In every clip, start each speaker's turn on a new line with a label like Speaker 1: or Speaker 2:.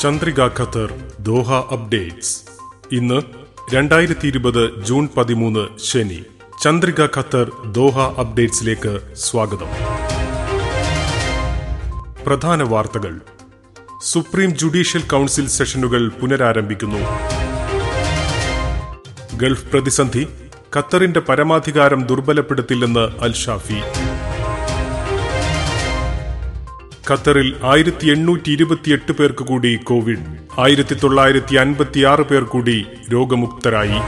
Speaker 1: Chandrika Qatar Doha updates. ഇന്ന് രണ്ടായിരത്തി ഇരുപത് ജൂൺ പതിമൂന്ന് ശനി. ചന്ദ്രിക ഖത്തർ ദോഹ അപ്ഡേറ്റ്സിലേക്ക് സ്വാഗതം. പ്രധാന വാർത്തകൾ. സുപ്രീം ജുഡീഷ്യൽ കൗൺസിൽ സെഷനുകൾ പുനരാരംഭിക്കുന്നു. ഗൾഫ് പ്രതിസന്ധി. ഖത്തറിന്റെ പരമാധികാരം ദുർബലപ്പെടുത്തില്ലെന്ന് അൽ ഷാഫി. ഖത്തറിൽ ആയിരത്തി എണ്ണൂറ്റി ഇരുപത്തിയെട്ട് പേർക്ക് കൂടി കോവിഡ് ആയിരത്തി തൊള്ളായിരത്തി അൻപത്തിയാറ് പേർ കൂടി രോഗമുക്തരായി.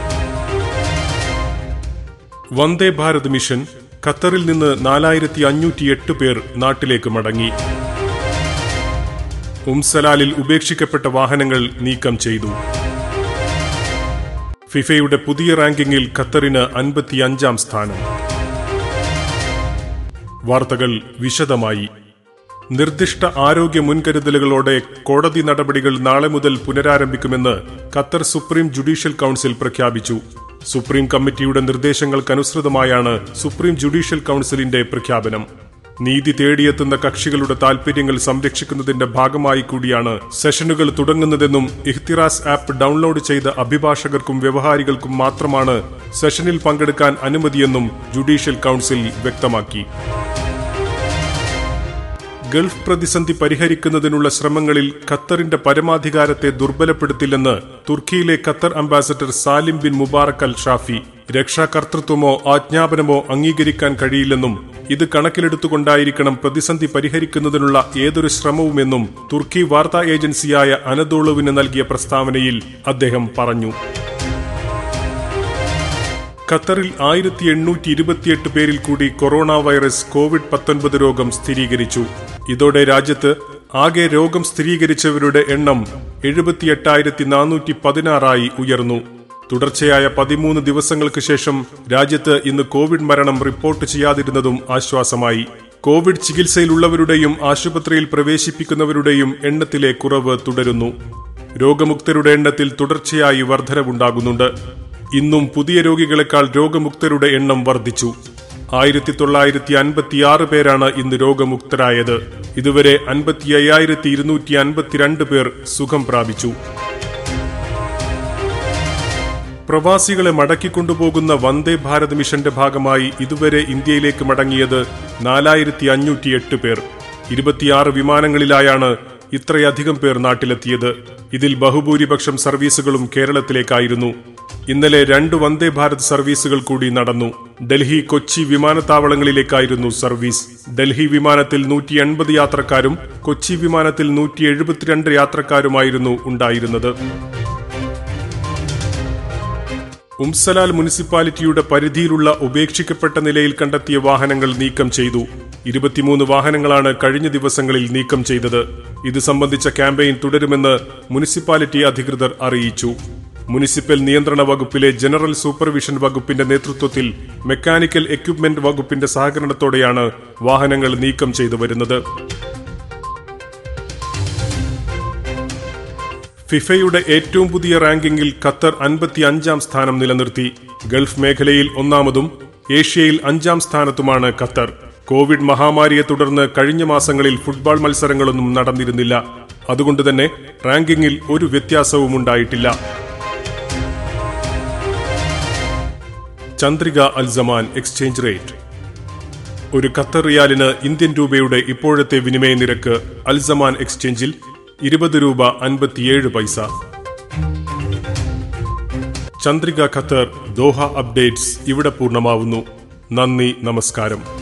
Speaker 1: വന്ദേ ഭാരത് മിഷൻ ഖത്തറിൽ നിന്ന് നാലായിരത്തി അഞ്ഞൂറ്റി എട്ട് പേർ നാട്ടിലേക്ക് മടങ്ങി. ഉംസലാലിൽ ഉപേക്ഷിക്കപ്പെട്ട വാഹനങ്ങൾ നീക്കം ചെയ്തു. ഫിഫയുടെ പുതിയ റാങ്കിങ്ങിൽ ഖത്തറിന് അൻപത്തിയഞ്ചാം സ്ഥാനം. വാർത്തകൾ വിശദമായി. നിർദ്ദിഷ്ട ആരോഗ്യ മുൻകരുതലുകളോടെ കോടതി നടപടികൾ നാളെ മുതൽ പുനരാരംഭിക്കുമെന്ന് ഖത്തർ സുപ്രീം ജുഡീഷ്യൽ കൌൺസിൽ പ്രഖ്യാപിച്ചു. സുപ്രീം കമ്മിറ്റിയുടെ നിർദ്ദേശങ്ങൾക്കനുസൃതമായാണ് സുപ്രീം ജുഡീഷ്യൽ കൌൺസിലിന്റെ പ്രഖ്യാപനം. നീതി തേടിയെത്തുന്ന കക്ഷികളുടെ താൽപര്യങ്ങൾ സംരക്ഷിക്കുന്നതിന്റെ ഭാഗമായി കൂടിയാണ് സെഷനുകൾ തുടങ്ങുന്നതെന്നും ഇഹ്തിറാസ് ആപ്പ് ഡൌൺലോഡ് ചെയ്ത അഭിഭാഷകർക്കും വ്യവഹാരികൾക്കും മാത്രമാണ് സെഷനിൽ പങ്കെടുക്കാൻ അനുമതിയെന്നും ജുഡീഷ്യൽ കൌൺസിൽ വ്യക്തമാക്കി. ഗൾഫ് പ്രതിസന്ധി പരിഹരിക്കുന്നതിനുള്ള ശ്രമങ്ങളിൽ ഖത്തറിന്റെ പരമാധികാരത്തെ ദുർബലപ്പെടുത്തില്ലെന്ന് തുർക്കിയിലെ Qatar ambassador Salim bin Mubarak Al Shafi. രക്ഷാകർത്തൃത്വമോ ആജ്ഞാപനമോ അംഗീകരിക്കാൻ കഴിയില്ലെന്നും ഇത് കണക്കിലെടുത്തുകൊണ്ടായിരിക്കണം പ്രതിസന്ധി പരിഹരിക്കുന്നതിനുള്ള ഏതൊരു ശ്രമവുമെന്നും തുർക്കി വാർത്താ ഏജൻസിയായ അനദോളുവിന് നൽകിയ പ്രസ്താവനയിൽ അദ്ദേഹം പറഞ്ഞു. ഖത്തറിൽ ആയിരത്തി എണ്ണൂറ്റി ഇരുപത്തിയെട്ട് പേരിൽ കൂടി കൊറോണ വൈറസ് കോവിഡ് പത്തൊൻപത് രോഗം സ്ഥിരീകരിച്ചു. ഇതോടെ രാജ്യത്ത് ആകെ രോഗം സ്ഥിരീകരിച്ചവരുടെ എണ്ണം എഴുപത്തിയെട്ടായിരത്തി നാനൂറ്റി പതിനാറായി ഉയർന്നു. തുടർച്ചയായ പതിമൂന്ന് ദിവസങ്ങൾക്ക് ശേഷം രാജ്യത്ത് ഇന്ന് കോവിഡ് മരണം റിപ്പോർട്ട് ചെയ്യാതിരുന്നതും ആശ്വാസമായി. കോവിഡ് ചികിത്സയിലുള്ളവരുടെയും ആശുപത്രിയിൽ പ്രവേശിപ്പിക്കുന്നവരുടെയും എണ്ണത്തിലെ കുറവ് തുടരുന്നു. രോഗമുക്തരുടെ എണ്ണത്തിൽ തുടർച്ചയായി വർധനവുണ്ടാകുന്നുണ്ട്. ഇന്നും പുതിയ രോഗികളെക്കാൾ രോഗമുക്തരുടെ എണ്ണം വർദ്ധിച്ചു. ആയിരത്തി തൊള്ളായിരത്തി അൻപത്തിയാറ് പേരാണ് ഇന്ന് രോഗമുക്തരായത്. ഇതുവരെ അൻപത്തി അയ്യായിരത്തി ഇരുന്നൂറ്റി അൻപത്തിരണ്ട് പേർ സുഖം പ്രാപിച്ചു. പ്രവാസികളെ മടക്കിക്കൊണ്ടുപോകുന്ന വന്ദേ ഭാരത് മിഷന്റെ ഭാഗമായി ഇതുവരെ ഇന്ത്യയിലേക്ക് മടങ്ങിയത് നാലായിരത്തി അഞ്ഞൂറ്റി എട്ട് പേർ. ഇരുപത്തിയാറ് വിമാനങ്ങളിലായാണ് ഇത്രയധികം പേർ നാട്ടിലെത്തിയത്. ഇതിൽ ബഹുഭൂരിപക്ഷം സർവീസുകളും കേരളത്തിലേക്കായിരുന്നു. ഇന്നലെ രണ്ട് വന്ദേ ഭാരത് സർവീസുകൾ കൂടി നടന്നു. ഡൽഹി കൊച്ചി വിമാനത്താവളങ്ങളിലേക്കായിരുന്നു സർവീസ്. ഡൽഹി വിമാനത്തിൽ നൂറ്റി എൺപത് യാത്രക്കാരും കൊച്ചി വിമാനത്തിൽ നൂറ്റി എഴുപത്തിരണ്ട് യാത്രക്കാരുമായിരുന്നു ഉണ്ടായിരുന്നത്. ഉംസലാൽ മുനിസിപ്പാലിറ്റിയുടെ പരിധിയിലുള്ള ഉപേക്ഷിക്കപ്പെട്ട നിലയിൽ കണ്ടെത്തിയ വാഹനങ്ങൾ നീക്കം ചെയ്തു. ഇരുപത്തിമൂന്ന് വാഹനങ്ങളാണ് കഴിഞ്ഞ ദിവസങ്ങളിൽ നീക്കം ചെയ്തത്. ഇത് സംബന്ധിച്ച ക്യാമ്പയിൻ തുടരുമെന്ന് മുനിസിപ്പാലിറ്റി അധികൃതർ അറിയിച്ചു. മുനിസിപ്പൽ നിയന്ത്രണ വകുപ്പിലെ ജനറൽ സൂപ്പർവിഷൻ വകുപ്പിന്റെ നേതൃത്വത്തിൽ മെക്കാനിക്കൽ എക്യുപ്മെന്റ് വകുപ്പിന്റെ സഹകരണത്തോടെയാണ് വാഹനങ്ങൾ നീക്കം ചെയ്തു വരുന്നത്. ഫിഫയുടെ ഏറ്റവും പുതിയ റാങ്കിങ്ങിൽ ഖത്തർ അൻപത്തി അഞ്ചാം സ്ഥാനം നിലനിർത്തി. ഗൾഫ് മേഖലയിൽ ഒന്നാമതും ഏഷ്യയിൽ അഞ്ചാം സ്ഥാനത്തുമാണ് ഖത്തർ. കോവിഡ് മഹാമാരിയെ തുടർന്ന് കഴിഞ്ഞ മാസങ്ങളിൽ ഫുട്ബോൾ മത്സരങ്ങളൊന്നും നടന്നിരുന്നില്ല. അതുകൊണ്ട് തന്നെ റാങ്കിങ്ങിൽ ഒരു വ്യത്യാസവും ഉണ്ടായിട്ടില്ല Chandrika Al Zaman exchange rate. ഒരു ഖത്തർ റിയാലിന് ഇന്ത്യൻ രൂപയുടെ ഇപ്പോഴത്തെ വിനിമയ നിരക്ക് അൽസമാൻ എക്സ്ചേഞ്ചിൽ ഇരുപത് രൂപ അൻപത്തിയേഴ് പൈസ. ചന്ദ്രിക ഖത്തർ ദോഹ അപ്ഡേറ്റ്സ് ഇവിടെ പൂർണമാവുന്നു. നന്ദി നമസ്കാരം.